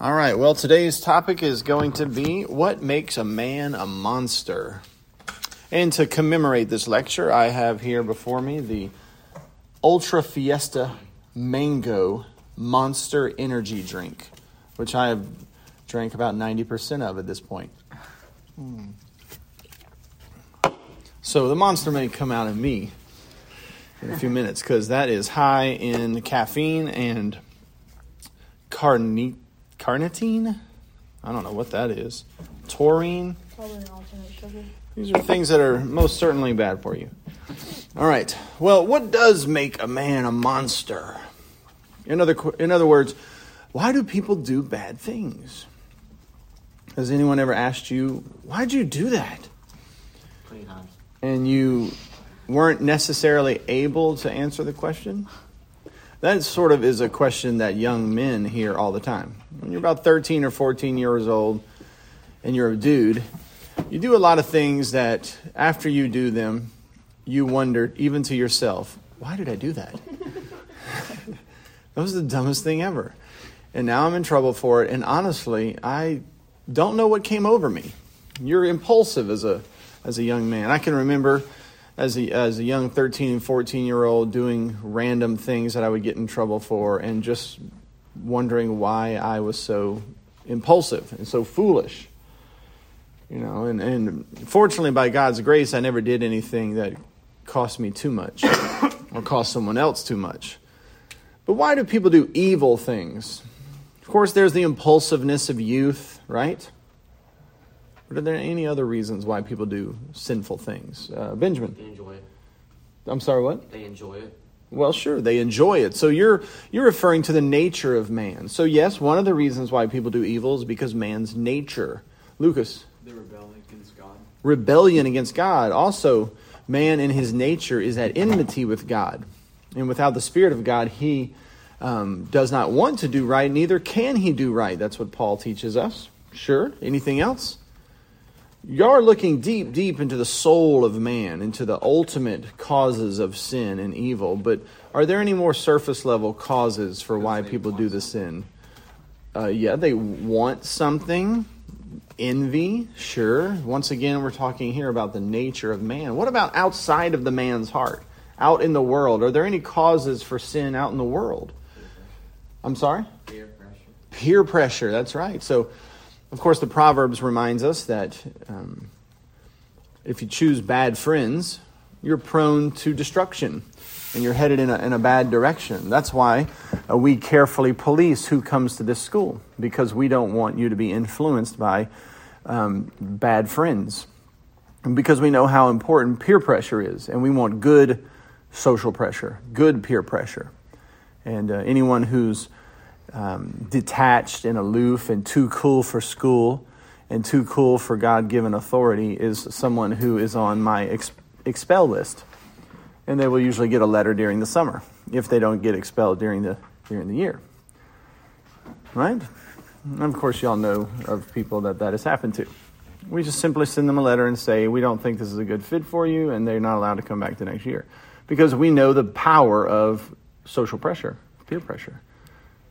All right, well, today's topic is going to be what makes a man a monster. And to commemorate this lecture, I have here before me the Ultra Fiesta Mango Monster Energy Drink, which I have drank about 90% of at this point. Hmm. So the monster may come out of me in a few minutes because that is high in caffeine and carnitine carnitine. I don't know what that is. Taurine. Probably an alternate sugar. These are things that are most certainly bad for you. All right. Well, what does make a man a monster? In other in other words, why do people do bad things? Has anyone ever asked you, why'd you do that? And you weren't necessarily able to answer the question? That sort of is a question that young men hear all the time. When you're about 13 or 14 years old and you're a dude, you do a lot of things that after you do them, you wonder, even to yourself, why did I do that? that was the dumbest thing ever. And now I'm in trouble for it. And honestly, I don't know what came over me. You're impulsive as a, as a young man. I can remember as a, as a young 13 and 14 year old doing random things that I would get in trouble for and just wondering why I was so impulsive and so foolish. You know, and, and fortunately, by God's grace, I never did anything that cost me too much or cost someone else too much. But why do people do evil things? Of course, there's the impulsiveness of youth, right? But are there any other reasons why people do sinful things? Uh, Benjamin. They enjoy it. I'm sorry, what? They enjoy it. Well, sure, they enjoy it. So you're you're referring to the nature of man. So yes, one of the reasons why people do evil is because man's nature. Lucas. The rebellion against God. Rebellion against God. Also, man in his nature is at enmity with God, and without the Spirit of God, he um, does not want to do right. Neither can he do right. That's what Paul teaches us. Sure. Anything else? You are looking deep, deep into the soul of man, into the ultimate causes of sin and evil. But are there any more surface level causes for why people do the sin? Uh, yeah, they want something. Envy, sure. Once again, we're talking here about the nature of man. What about outside of the man's heart? Out in the world? Are there any causes for sin out in the world? I'm sorry? Peer pressure. Peer pressure, that's right. So, of course, the Proverbs reminds us that um, if you choose bad friends, you're prone to destruction and you're headed in a, in a bad direction. That's why uh, we carefully police who comes to this school because we don't want you to be influenced by um, bad friends. And because we know how important peer pressure is, and we want good social pressure, good peer pressure. And uh, anyone who's um, detached and aloof and too cool for school and too cool for God given authority is someone who is on my ex- expel list. And they will usually get a letter during the summer if they don't get expelled during the, during the year. Right? And of course, y'all know of people that that has happened to. We just simply send them a letter and say, We don't think this is a good fit for you, and they're not allowed to come back the next year. Because we know the power of social pressure, peer pressure.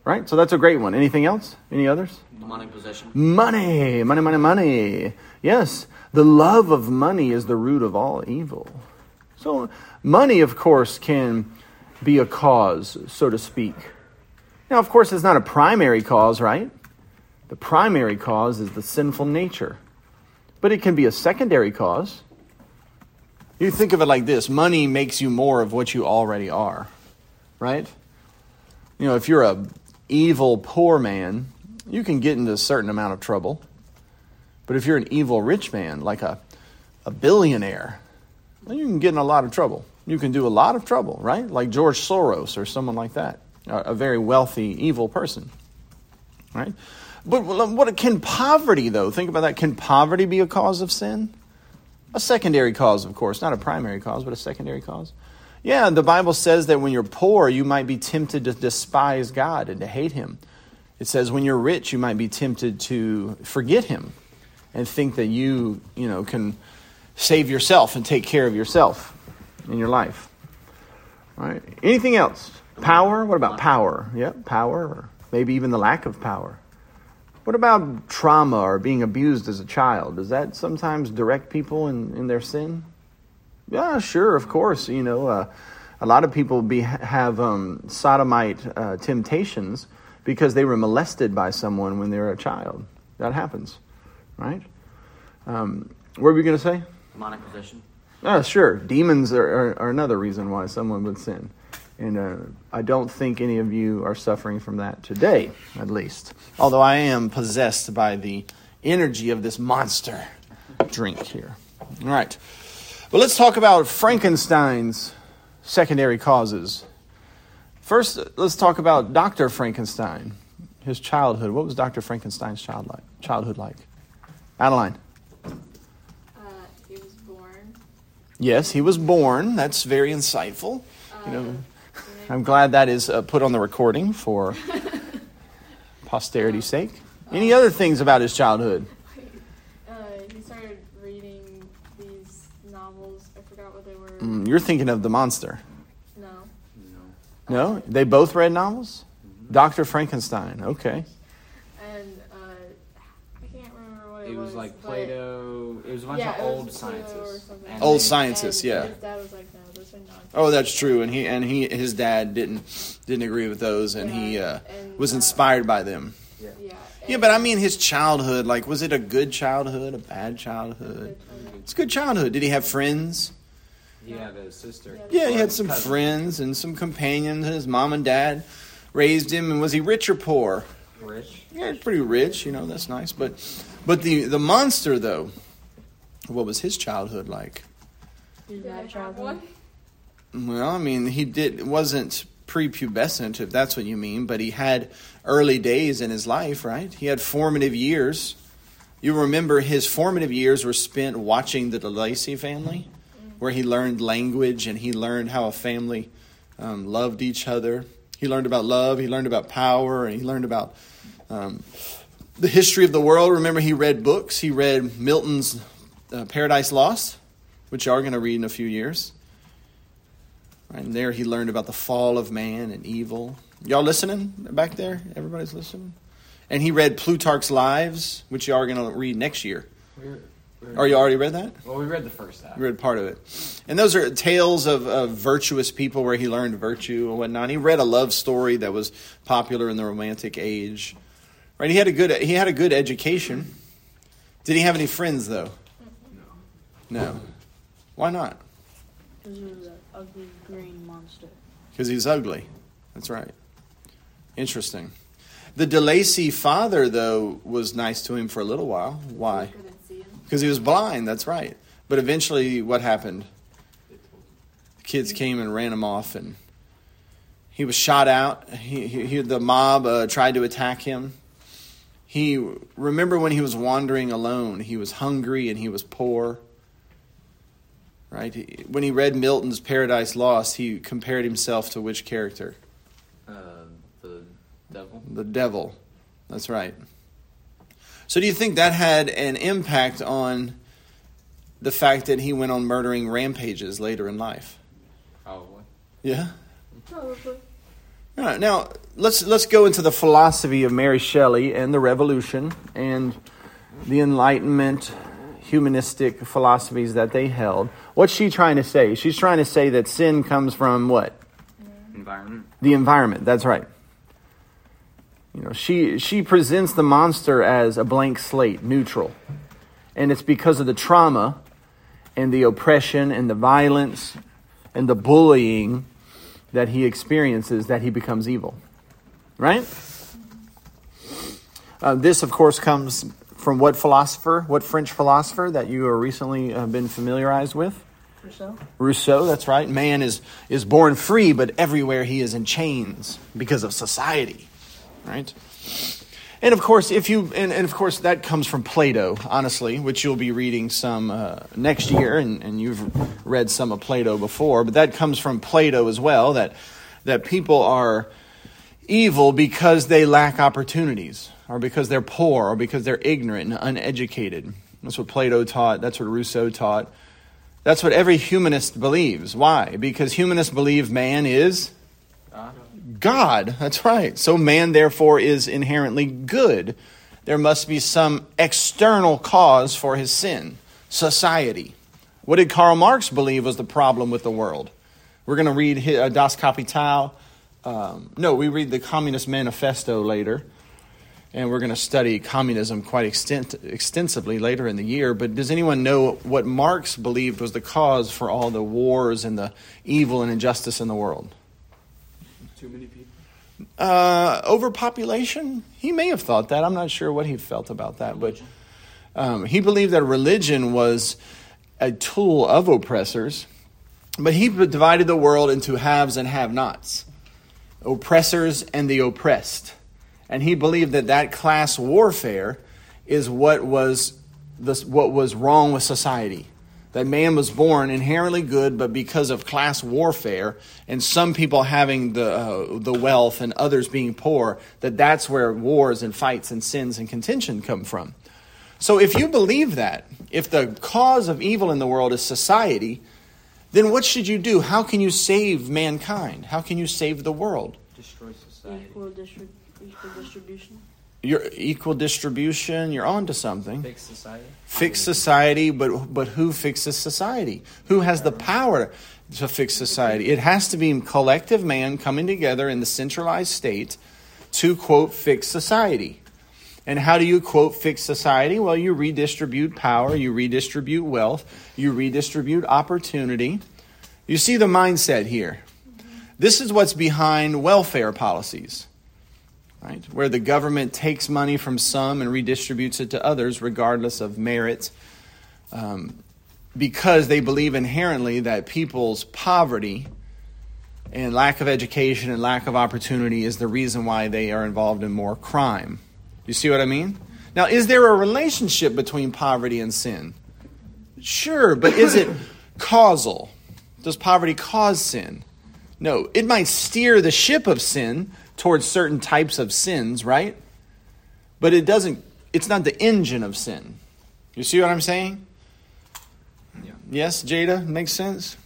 Right? So that's a great one. Anything else? Any others? Money possession. Money, money, money, money. Yes, the love of money is the root of all evil. So, money, of course, can be a cause, so to speak. Now, of course, it's not a primary cause, right? The primary cause is the sinful nature. But it can be a secondary cause. You think of it like this money makes you more of what you already are, right? You know, if you're a evil poor man, you can get into a certain amount of trouble. But if you're an evil rich man, like a, a billionaire, then you can get in a lot of trouble. You can do a lot of trouble, right? Like George Soros or someone like that, a, a very wealthy, evil person, right? But what can poverty, though? Think about that. Can poverty be a cause of sin? A secondary cause, of course, not a primary cause, but a secondary cause. Yeah, the Bible says that when you're poor, you might be tempted to despise God and to hate Him. It says when you're rich, you might be tempted to forget Him and think that you, you know, can save yourself and take care of yourself in your life. All right. Anything else? Power? What about power? Yeah, power, or maybe even the lack of power. What about trauma or being abused as a child? Does that sometimes direct people in, in their sin? Yeah, sure, of course. You know, uh, a lot of people be, have um, sodomite uh, temptations because they were molested by someone when they were a child. That happens, right? Um, what were we going to say? Demonic possession. Oh, sure. Demons are, are, are, another reason why someone would sin. And uh, I don't think any of you are suffering from that today, at least. Although I am possessed by the energy of this monster drink here. All right. Well, let's talk about Frankenstein's secondary causes. First, let's talk about Dr. Frankenstein, his childhood. What was Dr. Frankenstein's child like, childhood like? Adeline. Uh, he was born. Yes, he was born. That's very insightful. you know, I'm glad that is uh, put on the recording for posterity's sake. Any other things about his childhood? Uh, he started reading these novels. I forgot what they were. Mm, you're thinking of The Monster. No. No? They both read novels? Dr. Frankenstein. Okay. And uh, I can't remember what it, was. It was like Plato. It was a bunch Yeah, of it was old Plato sciences. And Old they- scientists, And yeah. His dad was like, no, those are not. Oh, that's true. And he and he his dad didn't didn't agree with those and he uh, and, was uh, inspired by them. Yeah. Yeah, and- but I mean his childhood, like was it a good childhood, a bad childhood? It's a good childhood. Did he have friends? He had a sister. Yeah, he had some cousin. friends and some companions. and His mom and dad raised him, and was he rich or poor? Rich. Yeah, he's pretty rich. You know, that's nice. But, but the the monster though, what was his childhood like? Did Did I I have have one? one? Well, I mean, he did wasn't prepubescent, if that's what you mean, but he had early days in his life, right? He had formative years. You remember his formative years were spent watching the De Lacey family, where he learned language and he learned how a family um, loved each other. He learned about love, he learned about power, and he learned about um, the history of the world. Remember, he read books. He read Milton's uh, Paradise Lost, which you are going to read in a few years. And there he learned about the fall of man and evil. Y'all listening back there? Everybody's listening? And he read Plutarch's Lives, which you are going to read next year. We were, we Or you already read that? well, we read the first half. You read part of it. And those are tales of, of virtuous people where he learned virtue and whatnot. He read a love story that was popular in the Romantic age. Right? He had a good he had a good education. Did he have any friends though? No. No. Why not? Because it was an ugly green monster. Because he's ugly. That's right. Interesting. The De Lacey father, though, was nice to him for a little while. Why? Couldn't see him. Because he was blind. That's right. But eventually, what happened? The kids came and ran him off, and he was shot out. He, he, he- the mob uh, tried to attack him. He remember when he was wandering alone. He was hungry and he was poor. Right. When he read Milton's Paradise Lost, he compared himself to which character? Uh, the devil. The devil. That's right. So, do you think that had an impact on the fact that he went on murdering rampages later in life? Probably. Yeah. Probably. All right. Now, let's let's go into the philosophy of Mary Shelley and the Revolution and the Enlightenment, humanistic philosophies that they held. What's she trying to say? She's trying to say that sin comes from what? Environment. the environment. That's right. You know, she she presents the monster as a blank slate, neutral, and it's because of the trauma and the oppression and the violence and the bullying that he experiences that he becomes evil. Right? Uh, this, of course, comes from what philosopher? What French philosopher that you are recently uh, been familiarized with? Rousseau? Rousseau, that's right. Man is, is born free, but everywhere he is in chains because of society, right? And of course, if you and, and of course that comes from Plato, honestly, which you'll be reading some uh, next year, and, and you've read some of Plato before, but that comes from Plato as well. That that people are evil because they lack opportunities, or because they're poor, or because they're ignorant and uneducated. That's what Plato taught. That's what Rousseau taught. That's what every humanist believes. Why? Because humanists believe man is God. That's right. So man, therefore, is inherently good. there must be some external cause for his sin society. What did Karl Marx believe was the problem with the world? We're going to read uh, Das Kapital. Um, no, we read the Communist Manifesto later, and we're going to study communism quite extent, extensively later in the year. But does anyone know what Marx believed was the cause for all the wars and the evil and injustice in the world? Too many people. Uh, overpopulation? He may have thought that. I'm not sure what he felt about that, but um, he believed that religion was a tool of oppressors. But he divided the world into haves and have-nots, oppressors and the oppressed, and he believed that that class warfare is what was this, what was wrong with society that man was born inherently good, but because of class warfare and some people having the, uh, the wealth and others being poor, that that's where wars and fights and sins and contention come from. So if you believe that, if the cause of evil in the world is society, then what should you do? How can you save mankind? How can you save the world? Destroy society. Equal, distri- equal distribution. Your equal distribution, you're on to something. Fix society. fix society, but but who fixes society? Who has the power to fix society? It has to be collective man coming together in the centralized state to quote fix society. And how do you quote fix society? Well, you redistribute power, you redistribute wealth, you redistribute opportunity. You see the mindset here. This is what's behind welfare policies right? Where the government takes money from some and redistributes it to others, regardless of merit, um, because they believe inherently that people's poverty and lack of education and lack of opportunity is the reason why they are involved in more crime. You see what I mean? Now, is there a relationship between poverty and sin? Sure, but is it causal? Does poverty cause sin? No, it might steer the ship of sin towards certain types of sins, right? But it doesn't, it's not the engine of sin. You see what I'm saying? Yeah. Yes, Jada? Makes sense?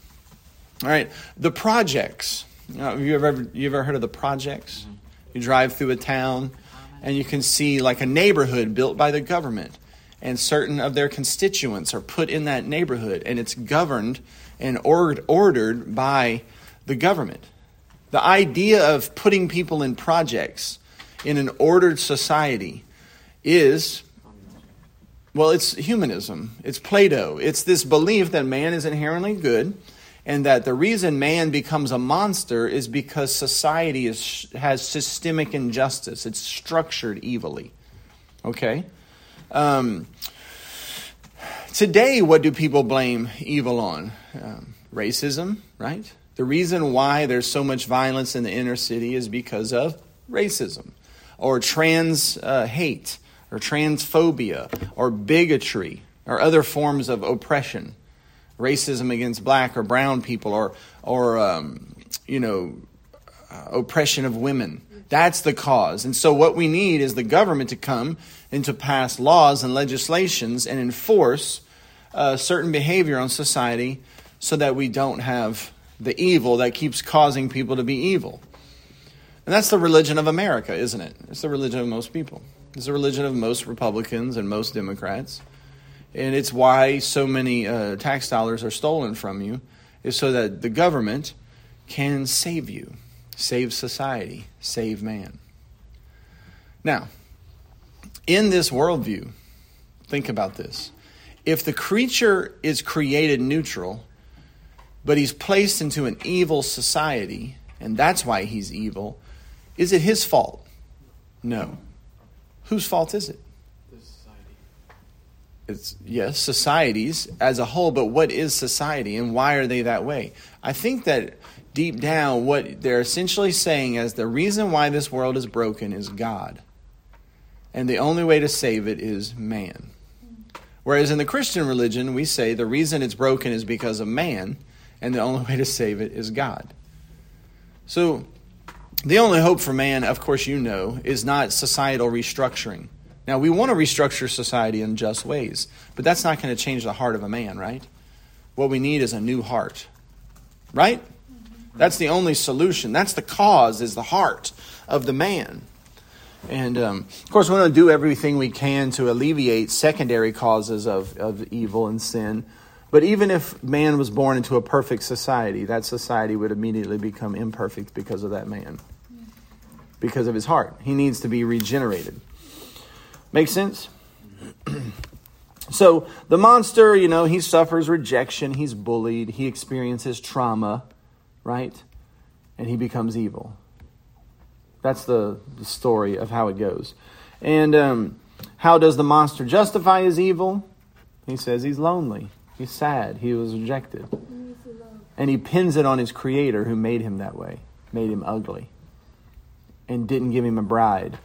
All right. The projects. You know, have you ever, you ever heard of the projects? You drive through a town and you can see like a neighborhood built by the government and certain of their constituents are put in that neighborhood and it's governed and ordered by the government. The idea of putting people in projects in an ordered society is, well, it's humanism. It's Plato. It's this belief that man is inherently good and that the reason man becomes a monster is because society is, has systemic injustice. It's structured evilly. Okay? Um, today, what do people blame evil on? Um, racism, right? The reason why there's so much violence in the inner city is because of racism or trans uh, hate or transphobia or bigotry or other forms of oppression. Racism against black or brown people or, or um, you know, uh, oppression of women. That's the cause. And so, what we need is the government to come and to pass laws and legislations and enforce uh, certain behavior on society so that we don't have the evil that keeps causing people to be evil. And that's the religion of America, isn't it? It's the religion of most people. It's the religion of most Republicans and most Democrats. And it's why so many uh, tax dollars are stolen from you, is so that the government can save you, save society, save man. Now, in this worldview, think about this. If the creature is created neutral, but he's placed into an evil society, and that's why he's evil. Is it his fault? No. Whose fault is it? Society. It's yes, societies as a whole, but what is society and why are they that way? I think that deep down what they're essentially saying is the reason why this world is broken is God. And the only way to save it is man. Whereas in the Christian religion, we say the reason it's broken is because of man and the only way to save it is God. So, the only hope for man, of course, you know, is not societal restructuring. Now, we want to restructure society in just ways, but that's not going to change the heart of a man, right? What we need is a new heart, right? That's the only solution. That's the cause, is the heart of the man. And um, of course, we want to do everything we can to alleviate secondary causes of, of evil and sin. But even if man was born into a perfect society, that society would immediately become imperfect because of that man, because of his heart. He needs to be regenerated. Make sense? so the monster, you know, he suffers rejection, he's bullied, he experiences trauma, right? And he becomes evil. That's the, the story of how it goes. And um, how does the monster justify his evil? He says he's lonely. He's sad. He was rejected. And he pins it on his creator who made him that way, made him ugly, and didn't give him a bride.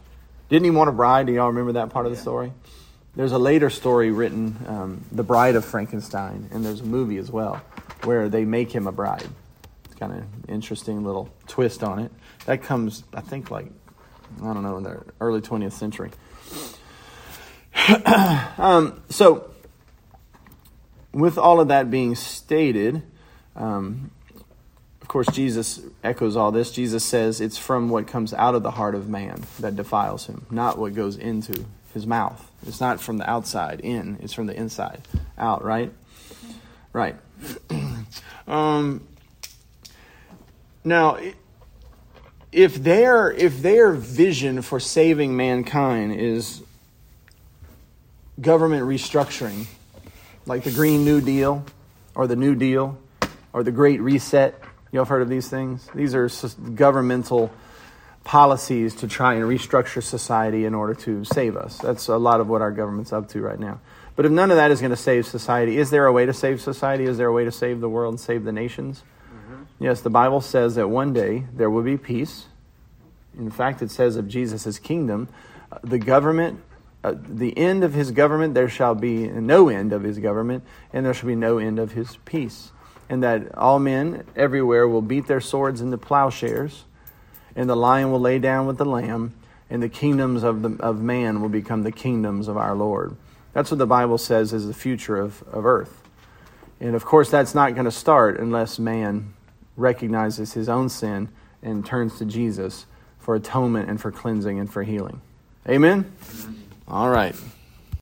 Didn't he want a bride? Do y'all remember that part of the story? There's a later story written, um, The Bride of Frankenstein, and there's a movie as well where they make him a bride. It's kind of interesting little twist on it. That comes, I think, like, I don't know, in the early 20th century. um, so, with all of that being stated, um, of course, Jesus echoes all this. Jesus says it's from what comes out of the heart of man that defiles him, not what goes into his mouth. It's not from the outside in, it's from the inside out, right? Right. um, now, if their if their vision for saving mankind is government restructuring, like the Green New Deal or the New Deal or the Great Reset, you all have heard of these things? These are governmental policies to try and restructure society in order to save us. That's a lot of what our government's up to right now. But if none of that is going to save society, is there a way to save society? Is there a way to save the world and save the nations? Yes, the Bible says that one day there will be peace. In fact, it says of Jesus' kingdom, uh, the government, uh, the end of his government, there shall be no end of his government, and there shall be no end of his peace. And that all men everywhere will beat their swords into plowshares, and the lion will lay down with the lamb, and the kingdoms of, the, of man will become the kingdoms of our Lord. That's what the Bible says is the future of, of earth. And of course, that's not going to start unless man recognizes his own sin and turns to Jesus for atonement and for cleansing and for healing. Amen? All right.